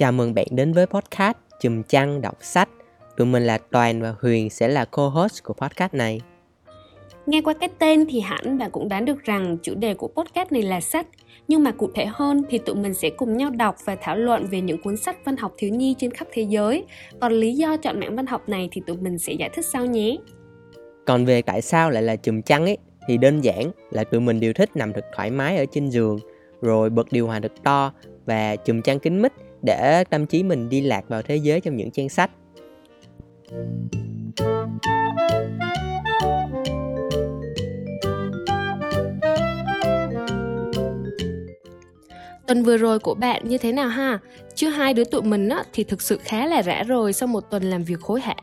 Chào mừng bạn đến với podcast Chùm Chăn Đọc Sách. Tụi mình là Toàn và Huyền sẽ là co-host của podcast này. Nghe qua cái tên thì hẳn bạn cũng đoán được rằng chủ đề của podcast này là sách. Nhưng mà cụ thể hơn thì tụi mình sẽ cùng nhau đọc và thảo luận về những cuốn sách văn học thiếu nhi trên khắp thế giới. Còn lý do chọn mảng văn học này thì tụi mình sẽ giải thích sau nhé. Còn về tại sao lại là chùm chăn ấy thì đơn giản là tụi mình đều thích nằm thật thoải mái ở trên giường rồi bật điều hòa thật to và chùm chăn kín mít để tâm trí mình đi lạc vào thế giới trong những trang sách. Tuần vừa rồi của bạn như thế nào ha? Chứ hai đứa tụi mình á, thì thực sự khá là rã rồi sau một tuần làm việc khối hả.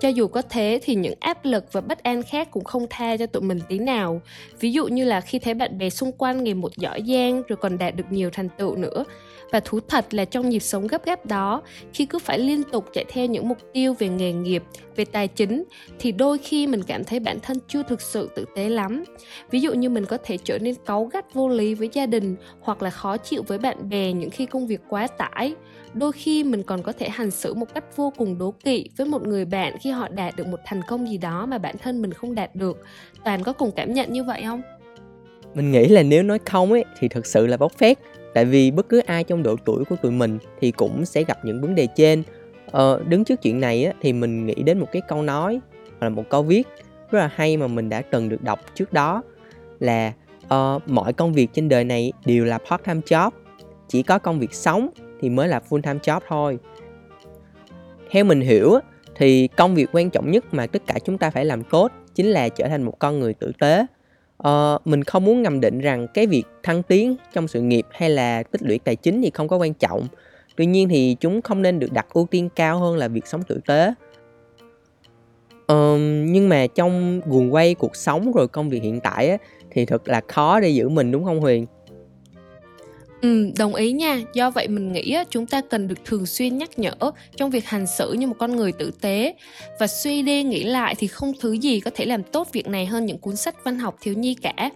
Cho dù có thế thì những áp lực và bất an khác cũng không tha cho tụi mình tí nào. Ví dụ như là khi thấy bạn bè xung quanh ngày một giỏi giang rồi còn đạt được nhiều thành tựu nữa. Và thú thật là trong nhịp sống gấp gáp đó, khi cứ phải liên tục chạy theo những mục tiêu về nghề nghiệp, về tài chính, thì đôi khi mình cảm thấy bản thân chưa thực sự tử tế lắm. Ví dụ như mình có thể trở nên cáu gắt vô lý với gia đình hoặc là khó chịu với bạn bè những khi công việc quá tải. Đôi khi mình còn có thể hành xử một cách vô cùng đố kỵ với một người bạn khi họ đạt được một thành công gì đó mà bản thân mình không đạt được. Toàn có cùng cảm nhận như vậy không? Mình nghĩ là nếu nói không ấy thì thực sự là bốc phét. Tại vì bất cứ ai trong độ tuổi của tụi mình thì cũng sẽ gặp những vấn đề trên. Ờ, đứng trước chuyện này á, thì mình nghĩ đến một cái câu nói hoặc là một câu viết rất là hay mà mình đã từng được đọc trước đó là uh, mọi công việc trên đời này đều là part time job. Chỉ có công việc sống thì mới là full time job thôi. Theo mình hiểu thì công việc quan trọng nhất mà tất cả chúng ta phải làm tốt chính là trở thành một con người tử tế. Uh, mình không muốn ngầm định rằng cái việc thăng tiến trong sự nghiệp hay là tích lũy tài chính thì không có quan trọng. Tuy nhiên thì chúng không nên được đặt ưu tiên cao hơn là việc sống tử tế. Uh, nhưng mà trong guồng quay cuộc sống rồi công việc hiện tại á, thì thật là khó để giữ mình đúng không huyền? Ừ, đồng ý nha. Do vậy mình nghĩ chúng ta cần được thường xuyên nhắc nhở trong việc hành xử như một con người tử tế. Và suy đi nghĩ lại thì không thứ gì có thể làm tốt việc này hơn những cuốn sách văn học thiếu nhi cả.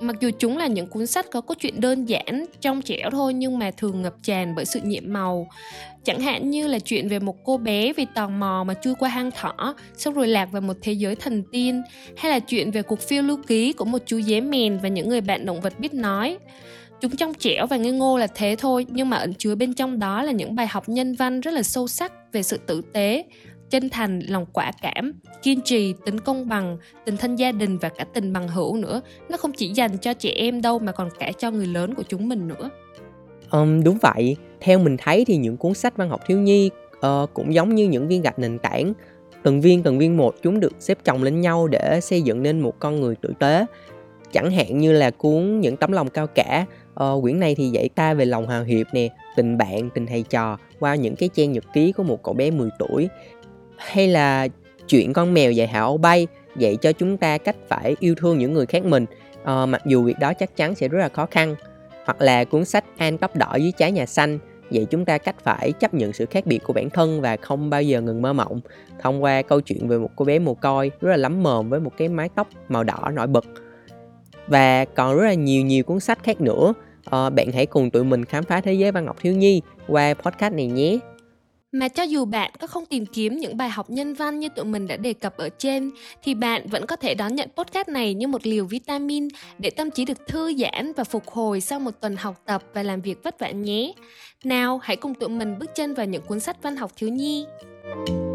Mặc dù chúng là những cuốn sách có cốt truyện đơn giản, trong trẻo thôi nhưng mà thường ngập tràn bởi sự nhiệm màu. Chẳng hạn như là chuyện về một cô bé vì tò mò mà chui qua hang thỏ, xong rồi lạc vào một thế giới thần tiên, hay là chuyện về cuộc phiêu lưu ký của một chú dế mèn và những người bạn động vật biết nói. Chúng trong trẻo và ngây ngô là thế thôi, nhưng mà ẩn chứa bên trong đó là những bài học nhân văn rất là sâu sắc về sự tử tế, chân thành, lòng quả cảm, kiên trì, tính công bằng, tình thân gia đình và cả tình bằng hữu nữa. Nó không chỉ dành cho trẻ em đâu mà còn cả cho người lớn của chúng mình nữa. Um, đúng vậy, theo mình thấy thì những cuốn sách văn học thiếu nhi uh, cũng giống như những viên gạch nền tảng. Từng viên từng viên một chúng được xếp chồng lên nhau để xây dựng nên một con người tử tế. Chẳng hạn như là cuốn Những tấm lòng cao cả ờ, quyển này thì dạy ta về lòng hào hiệp nè tình bạn tình thầy trò qua những cái trang nhật ký của một cậu bé 10 tuổi. Hay là chuyện con mèo dạy hảo bay dạy cho chúng ta cách phải yêu thương những người khác mình. Ờ, mặc dù việc đó chắc chắn sẽ rất là khó khăn. Hoặc là cuốn sách An tóc đỏ dưới trái nhà xanh dạy chúng ta cách phải chấp nhận sự khác biệt của bản thân và không bao giờ ngừng mơ mộng. Thông qua câu chuyện về một cô bé mồ côi rất là lắm mồm với một cái mái tóc màu đỏ nổi bật. Và còn rất là nhiều nhiều cuốn sách khác nữa. Ờ, bạn hãy cùng tụi mình khám phá thế giới văn học thiếu nhi qua podcast này nhé mà cho dù bạn có không tìm kiếm những bài học nhân văn như tụi mình đã đề cập ở trên thì bạn vẫn có thể đón nhận podcast này như một liều vitamin để tâm trí được thư giãn và phục hồi sau một tuần học tập và làm việc vất vả nhé. Nào, hãy cùng tụi mình bước chân vào những cuốn sách văn học thiếu nhi. thank you